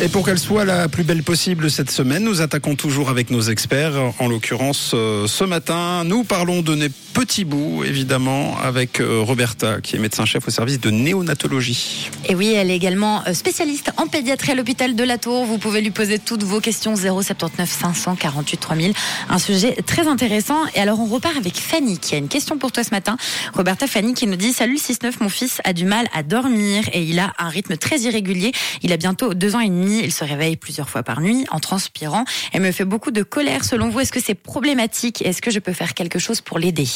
Et pour qu'elle soit la plus belle possible cette semaine, nous attaquons toujours avec nos experts. En l'occurrence, euh, ce matin, nous parlons de nez petits bouts, évidemment, avec euh, Roberta, qui est médecin-chef au service de néonatologie. Et oui, elle est également euh, spécialiste en pédiatrie à l'hôpital de la Tour. Vous pouvez lui poser toutes vos questions 079 548 3000. Un sujet très intéressant. Et alors, on repart avec Fanny, qui a une question pour toi ce matin. Roberta Fanny qui nous dit Salut 6-9, mon fils a du mal à dormir et il a un rythme très irrégulier. Il a bientôt deux ans et demi il se réveille plusieurs fois par nuit en transpirant. Elle me fait beaucoup de colère. Selon vous, est-ce que c'est problématique? Est-ce que je peux faire quelque chose pour l'aider?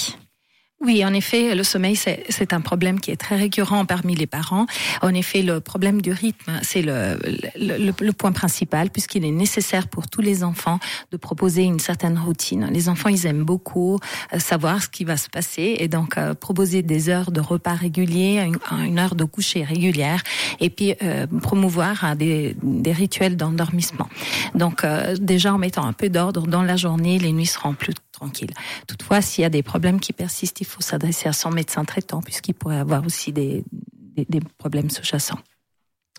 Oui, en effet, le sommeil, c'est un problème qui est très récurrent parmi les parents. En effet, le problème du rythme, c'est le, le, le, point principal, puisqu'il est nécessaire pour tous les enfants de proposer une certaine routine. Les enfants, ils aiment beaucoup euh, savoir ce qui va se passer, et donc euh, proposer des heures de repas réguliers, une, heure de coucher régulière, et puis euh, promouvoir hein, des, des, rituels d'endormissement. Donc, déjà en mettant un peu d'ordre dans la journée, les nuits seront plus tranquille. Toutefois, s'il y a des problèmes qui persistent, il faut s'adresser à son médecin traitant puisqu'il pourrait avoir aussi des, des, problèmes sous-jacents.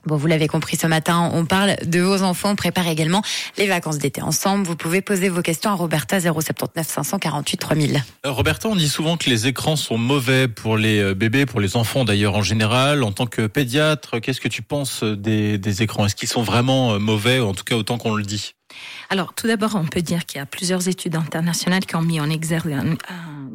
Bon, vous l'avez compris ce matin, on parle de vos enfants, on prépare également les vacances d'été ensemble. Vous pouvez poser vos questions à Roberta 079 548 3000. Roberta, on dit souvent que les écrans sont mauvais pour les euh, bébés, pour les enfants d'ailleurs en général. En tant que pédiatre, qu'est-ce que tu penses des, des écrans? Est-ce qu'ils sont vraiment euh, mauvais, en tout cas autant qu'on le dit? Alors, tout d'abord, on peut dire qu'il y a plusieurs études internationales qui ont mis en exergue un,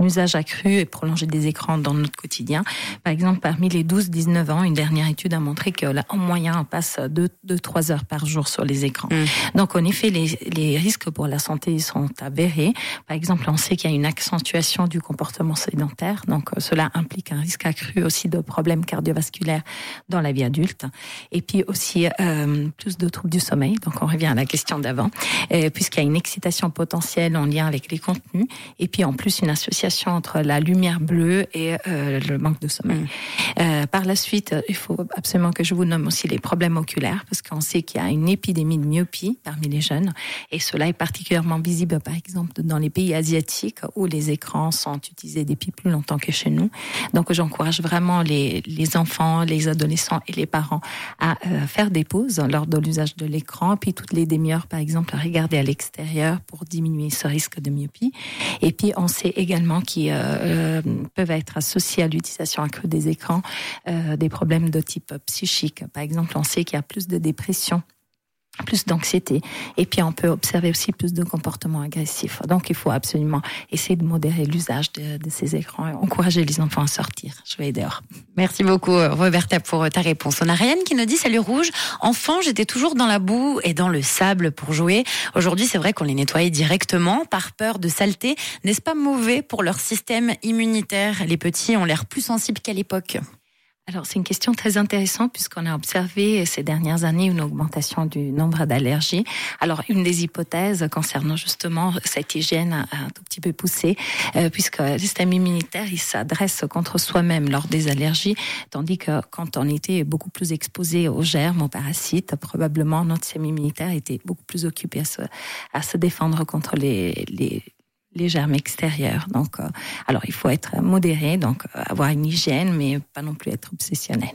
usage accru et prolongé des écrans dans notre quotidien. Par exemple, parmi les 12-19 ans, une dernière étude a montré que en moyen, on passe 2-3 heures par jour sur les écrans. Mm. Donc, en effet, les, les, risques pour la santé sont avérés. Par exemple, on sait qu'il y a une accentuation du comportement sédentaire. Donc, euh, cela implique un risque accru aussi de problèmes cardiovasculaires dans la vie adulte. Et puis aussi, euh, plus de troubles du sommeil. Donc, on revient à la question d'avant. Euh, puisqu'il y a une excitation potentielle en lien avec les contenus, et puis en plus une association entre la lumière bleue et euh, le manque de sommeil. Mm. Euh, par la suite, il faut absolument que je vous nomme aussi les problèmes oculaires, parce qu'on sait qu'il y a une épidémie de myopie parmi les jeunes, et cela est particulièrement visible, par exemple, dans les pays asiatiques où les écrans sont utilisés depuis plus longtemps que chez nous. Donc, j'encourage vraiment les, les enfants, les adolescents et les parents à faire des pauses lors de l'usage de l'écran, puis toutes les demi-heures, par exemple, à regarder à l'extérieur pour diminuer ce risque de myopie. Et puis, on sait également qu'ils euh, euh, peuvent être associés à l'utilisation accrue des écrans euh, des problèmes de type psychique. Par exemple, on sait qu'il y a plus de dépression plus d'anxiété. Et puis, on peut observer aussi plus de comportements agressifs. Donc, il faut absolument essayer de modérer l'usage de, ces écrans et encourager les enfants à sortir. Je vais dehors. Merci beaucoup, Roberta, pour ta réponse. On a Ryan qui nous dit Salut Rouge. Enfant, j'étais toujours dans la boue et dans le sable pour jouer. Aujourd'hui, c'est vrai qu'on les nettoyait directement par peur de saleté. N'est-ce pas mauvais pour leur système immunitaire? Les petits ont l'air plus sensibles qu'à l'époque. Alors, c'est une question très intéressante puisqu'on a observé ces dernières années une augmentation du nombre d'allergies. Alors, une des hypothèses concernant justement cette hygiène un tout petit peu poussée, euh, puisque le système immunitaire, il s'adresse contre soi-même lors des allergies, tandis que quand on était beaucoup plus exposé aux germes, aux parasites, probablement notre système immunitaire était beaucoup plus occupé à se, à se défendre contre les, les, les germes extérieurs. Donc, euh, alors il faut être modéré, donc euh, avoir une hygiène, mais pas non plus être obsessionnel.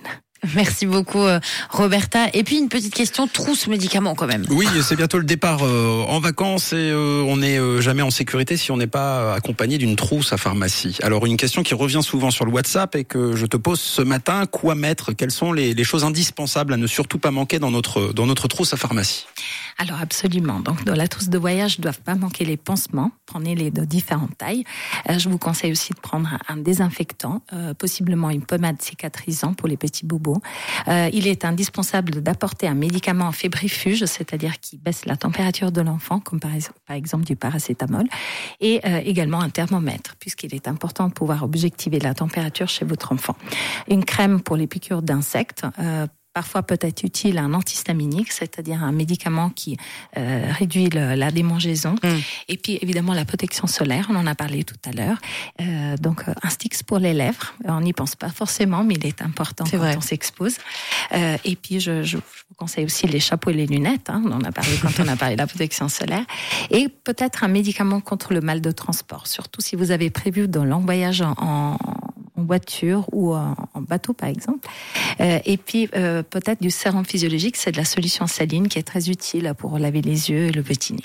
Merci beaucoup euh, Roberta. Et puis une petite question, trousse médicaments quand même. Oui, c'est bientôt le départ en vacances et on n'est jamais en sécurité si on n'est pas accompagné d'une trousse à pharmacie. Alors une question qui revient souvent sur le WhatsApp et que je te pose ce matin, quoi mettre? Quelles sont les, les choses indispensables à ne surtout pas manquer dans notre, dans notre trousse à pharmacie? Alors absolument. Donc dans la trousse de voyage, ne doivent pas manquer les pansements. Prenez-les de différentes tailles. Euh, je vous conseille aussi de prendre un, désinfectant, euh, possiblement une pommade cicatrisante pour les petits bobos. Euh, il est indispensable d'apporter un médicament fébrifuge, c'est-à-dire qui baisse la température de l'enfant, comme par, exemple du paracétamol, et également un thermomètre, puisqu'il est important de pouvoir objectiver la température chez votre enfant. Une crème pour les piqûres d'insectes parfois peut être utile un antihistaminique, c'est-à-dire un médicament qui euh, réduit la démangeaison. Mm. Et puis évidemment la protection solaire, on en a parlé tout à l'heure. Euh, donc euh, un Stix pour les lèvres, on n'y pense pas forcément, mais il est important quand on s'expose. Euh, et puis je, je, vous conseille aussi les chapeaux et les lunettes, hein, on en a parlé quand on a parlé de la protection solaire. Et peut-être un médicament contre le mal de transport, surtout si vous avez prévu de longs voyages en en voiture ou en, bateau par exemple. Euh, et puis euh, peut-être du sérum physiologique, c'est de la solution saline qui est très utile pour laver les yeux et le petit nez.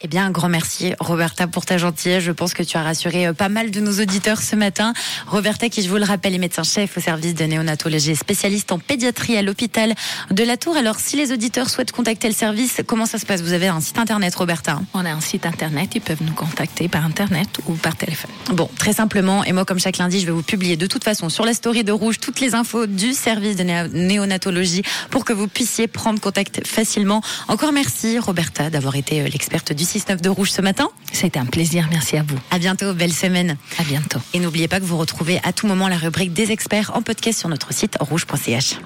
Eh bien, un grand merci, Roberta, pour ta gentillesse. Je pense que tu as rassuré euh, pas mal de nos auditeurs ce matin. Roberta, qui, je vous le rappelle, est médecin-chef au service de néonatologie, spécialiste en pédiatrie à l'hôpital de la Tour. Alors, si les auditeurs souhaitent contacter le service, comment ça se passe? Vous avez un site internet, Roberta? On a un site internet. Ils peuvent nous contacter par internet ou par téléphone. Bon, très simplement. Et moi, comme chaque lundi, je vais vous publier de toute façon sur la story de Rouge toutes les infos du service de néonatologie pour que vous puissiez prendre contact facilement. Encore merci, Roberta, d'avoir été euh, l'experte du 6-9 de Rouge ce matin. C'était un plaisir, merci à vous. À bientôt, belle semaine. À bientôt. Et n'oubliez pas que vous retrouvez à tout moment la rubrique des experts en podcast sur notre site rouge.ch.